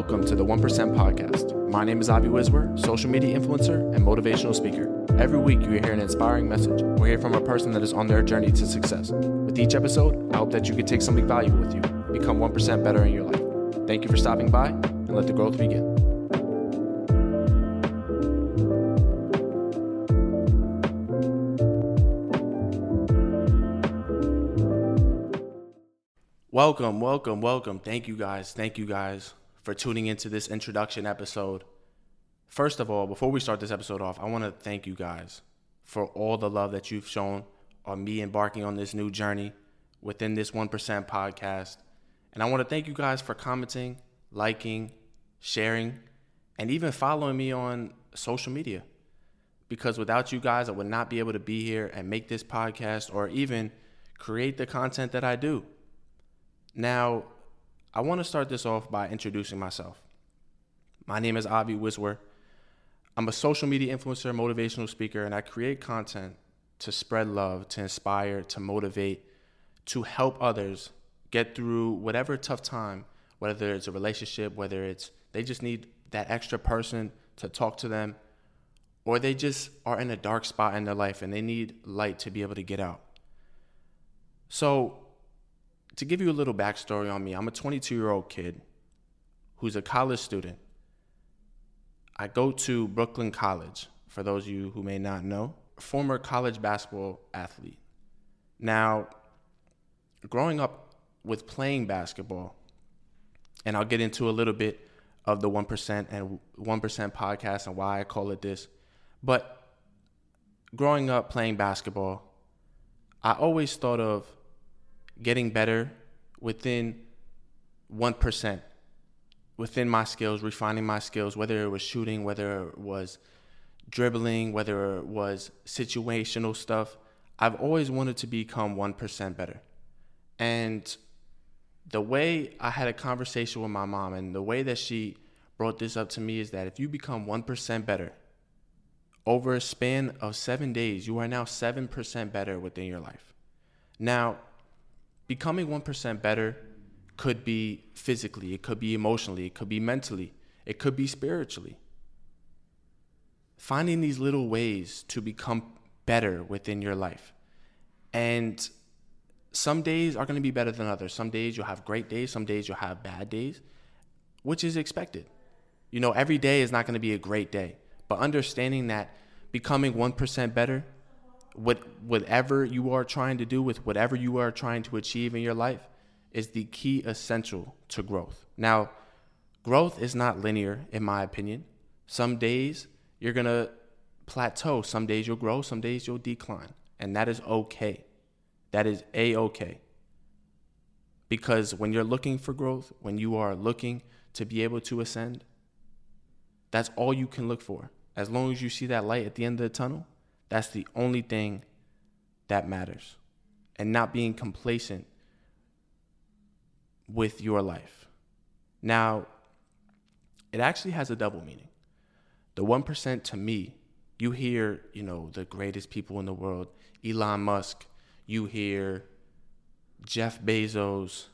Welcome to the 1% Podcast. My name is Avi Wiswer, social media influencer and motivational speaker. Every week, you hear an inspiring message or hear from a person that is on their journey to success. With each episode, I hope that you can take something valuable with you, become 1% better in your life. Thank you for stopping by, and let the growth begin. Welcome, welcome, welcome. Thank you guys. Thank you guys for tuning into this introduction episode. First of all, before we start this episode off, I want to thank you guys for all the love that you've shown on me embarking on this new journey within this 1% podcast. And I want to thank you guys for commenting, liking, sharing, and even following me on social media. Because without you guys, I would not be able to be here and make this podcast or even create the content that I do. Now, I want to start this off by introducing myself. My name is Avi Wiswer. I'm a social media influencer, motivational speaker, and I create content to spread love, to inspire, to motivate, to help others get through whatever tough time, whether it's a relationship, whether it's they just need that extra person to talk to them, or they just are in a dark spot in their life and they need light to be able to get out. So, to give you a little backstory on me, I'm a 22 year old kid who's a college student. I go to Brooklyn College, for those of you who may not know, former college basketball athlete. Now, growing up with playing basketball, and I'll get into a little bit of the 1% and 1% podcast and why I call it this, but growing up playing basketball, I always thought of getting better within 1%, within my skills, refining my skills, whether it was shooting, whether it was dribbling, whether it was situational stuff. I've always wanted to become 1% better. And the way I had a conversation with my mom and the way that she brought this up to me is that if you become 1% better over a span of seven days, you are now 7% better within your life. Now, becoming 1% better could be physically, it could be emotionally, it could be mentally, it could be spiritually. Finding these little ways to become better within your life. And some days are going to be better than others. Some days you'll have great days, some days you'll have bad days, which is expected. You know, every day is not going to be a great day, but understanding that becoming 1% better what whatever you are trying to do with whatever you are trying to achieve in your life is the key essential to growth. Now, growth is not linear in my opinion. Some days you're going to plateau, some days you'll grow, some days you'll decline, and that is okay. That is a okay. Because when you're looking for growth, when you are looking to be able to ascend, that's all you can look for. As long as you see that light at the end of the tunnel, that's the only thing that matters. And not being complacent with your life. Now, it actually has a double meaning. The 1% to me, you hear, you know, the greatest people in the world, Elon Musk, you hear Jeff Bezos,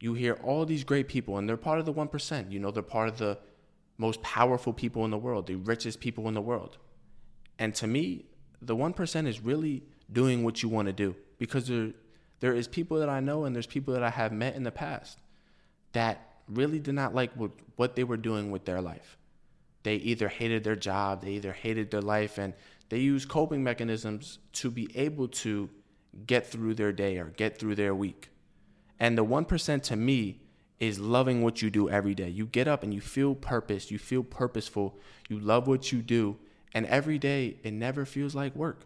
you hear all these great people, and they're part of the 1%. You know, they're part of the most powerful people in the world, the richest people in the world. And to me, the 1% is really doing what you want to do because there, there is people that I know and there's people that I have met in the past that really did not like what, what they were doing with their life. They either hated their job, they either hated their life, and they use coping mechanisms to be able to get through their day or get through their week. And the 1% to me is loving what you do every day. You get up and you feel purpose, you feel purposeful, you love what you do, and every day, it never feels like work.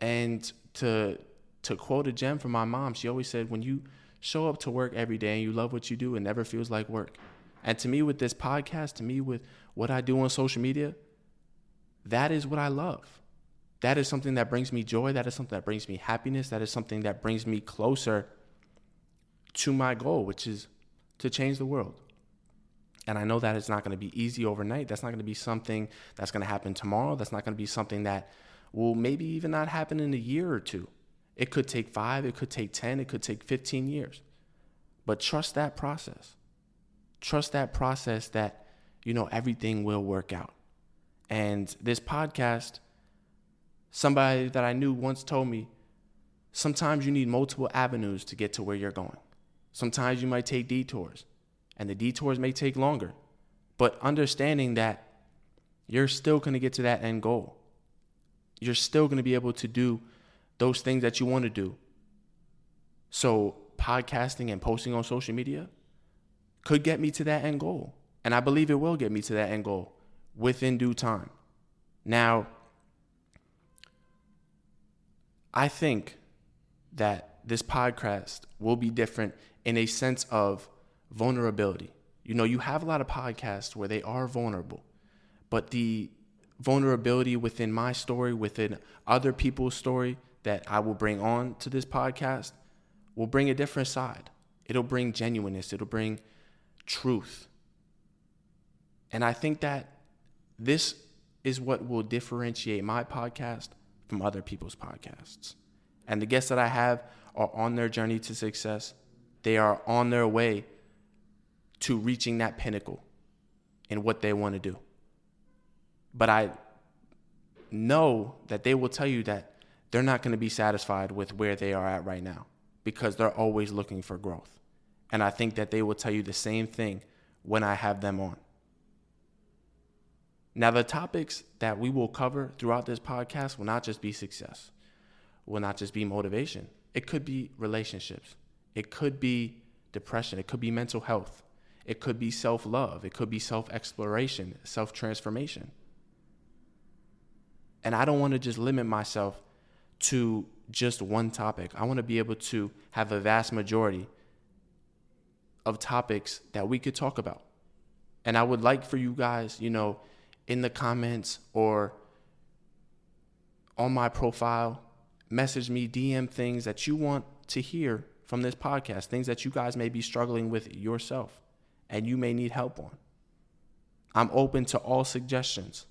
And to to quote a gem from my mom, she always said, when you show up to work every day and you love what you do, it never feels like work. And to me, with this podcast, to me, with what I do on social media, that is what I love. That is something that brings me joy. That is something that brings me happiness. That is something that brings me closer to my goal, which is to change the world. And I know that it's not going to be easy overnight. That's not going to be something that's going to happen tomorrow. That's not going to be something that will maybe even not happen in a year or two. It could take five, it could take 10, it could take 15 years. But trust that process. trust that process that, you know, everything will work out. And this podcast, somebody that I knew once told me, sometimes you need multiple avenues to get to where you're going. Sometimes you might take detours, and the detours may take longer. But understanding that you're still going to get to that end goal. You're still going to be able to do those things that you want to do. So, podcasting and posting on social media could get me to that end goal. And I believe it will get me to that end goal within due time. Now, I think that this podcast will be different in a sense of vulnerability. You know, you have a lot of podcasts where they are vulnerable, but the vulnerability within my story, within other people's story that I will bring on to this podcast will bring a different side. It'll bring genuineness, it'll bring truth. And I think that this is what will differentiate my podcast from other people's podcasts. And the guests that I have are on their journey to success. They are on their way to reaching that pinnacle in what they want to do. But I know that they will tell you that they're not going to be satisfied with where they are at right now because they're always looking for growth. And I think that they will tell you the same thing when I have them on. Now, the topics that we will cover throughout this podcast will not just be success, will not just be motivation. It could be relationships, it could be depression, it could be mental health, it could be self love, it could be self exploration, self transformation. And I don't want to just limit myself to just one topic. I want to be able to have a vast majority of topics that we could talk about. And I would like for you guys, you know, in the comments or on my profile, message me, DM things that you want to hear from this podcast, things that you guys may be struggling with yourself and you may need help on. I'm open to all suggestions.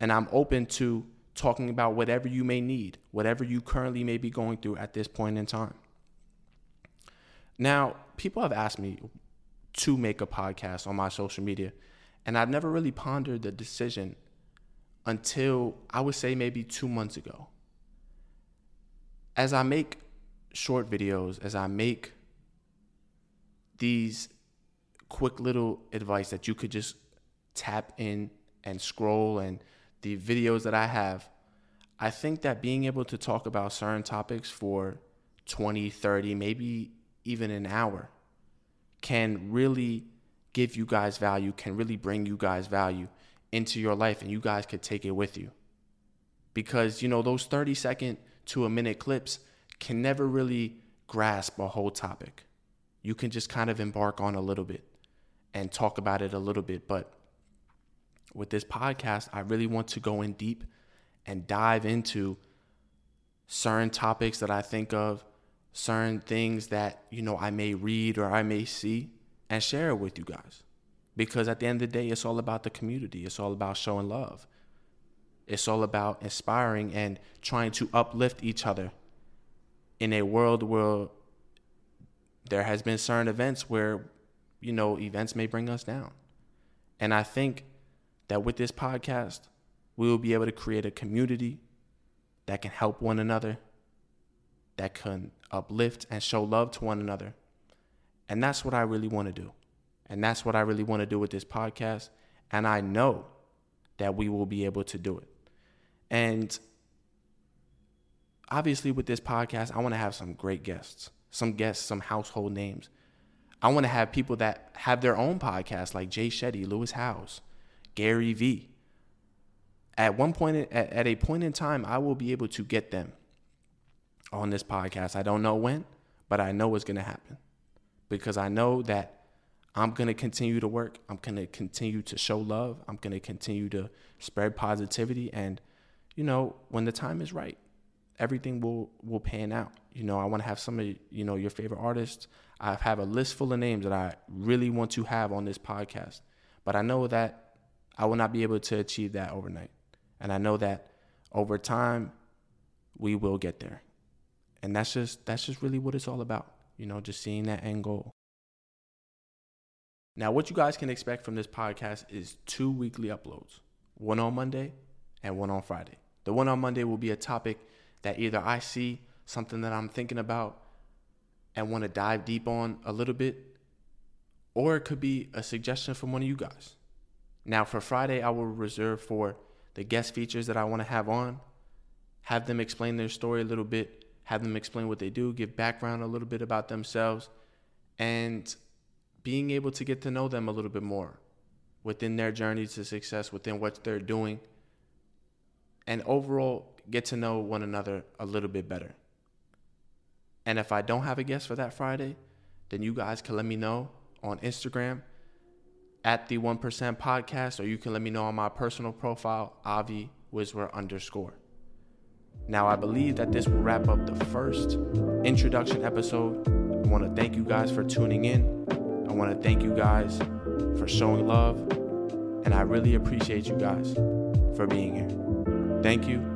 And I'm open to talking about whatever you may need, whatever you currently may be going through at this point in time. Now, people have asked me to make a podcast on my social media, and I've never really pondered the decision until I would say maybe two months ago. As I make short videos, as I make these quick little advice that you could just tap in and scroll and the videos that I have, I think that being able to talk about certain topics for 20, 30, maybe even an hour can really give you guys value, can really bring you guys value into your life, and you guys could take it with you. Because, you know, those 30 second to a minute clips can never really grasp a whole topic. You can just kind of embark on a little bit and talk about it a little bit. But with this podcast, I really want to go in deep and dive into certain topics that I think of, certain things that, you know, I may read or I may see and share it with you guys. Because at the end of the day, it's all about the community. It's all about showing love. It's all about inspiring and trying to uplift each other in a world where there has been certain events where, you know, events may bring us down. And I think that with this podcast, we will be able to create a community that can help one another, that can uplift and show love to one another. And that's what I really want to do. And that's what I really want to do with this podcast. And I know that we will be able to do it. And obviously, with this podcast, I want to have some great guests, some guests, some household names. I want to have people that have their own podcast, like Jay Shetty, Lewis Howes, Gary Vee. At one point, at, at a point in time, I will be able to get them on this podcast. I don't know when, but I know it's going to happen because I know that I'm going to continue to work. I'm going to continue to show love. I'm going to continue to spread positivity. And, you know, when the time is right, everything will, will pan out. You know, I want to have some of, you know, your favorite artists. I have a list full of names that I really want to have on this podcast. But I know that I will not be able to achieve that overnight. And I know that over time we will get there. And that's just that's just really what it's all about. You know, just seeing that end goal. Now, what you guys can expect from this podcast is two weekly uploads one on Monday and one on Friday. The one on Monday will be a topic that either I see, something that I'm thinking about, and want to dive deep on a little bit, or it could be a suggestion from one of you guys. Now, for Friday, I will reserve for the guest features that I want to have on, have them explain their story a little bit, have them explain what they do, give background a little bit about themselves, and being able to get to know them a little bit more within their journey to success, within what they're doing, and overall get to know one another a little bit better. And if I don't have a guest for that Friday, then you guys can let me know on Instagram at the 1% podcast, or you can let me know on my personal profile, Avi Wiswer underscore. Now, I believe that this will wrap up the first introduction episode. I want to thank you guys for tuning in. I want to thank you guys for showing love. And I really appreciate you guys for being here. Thank you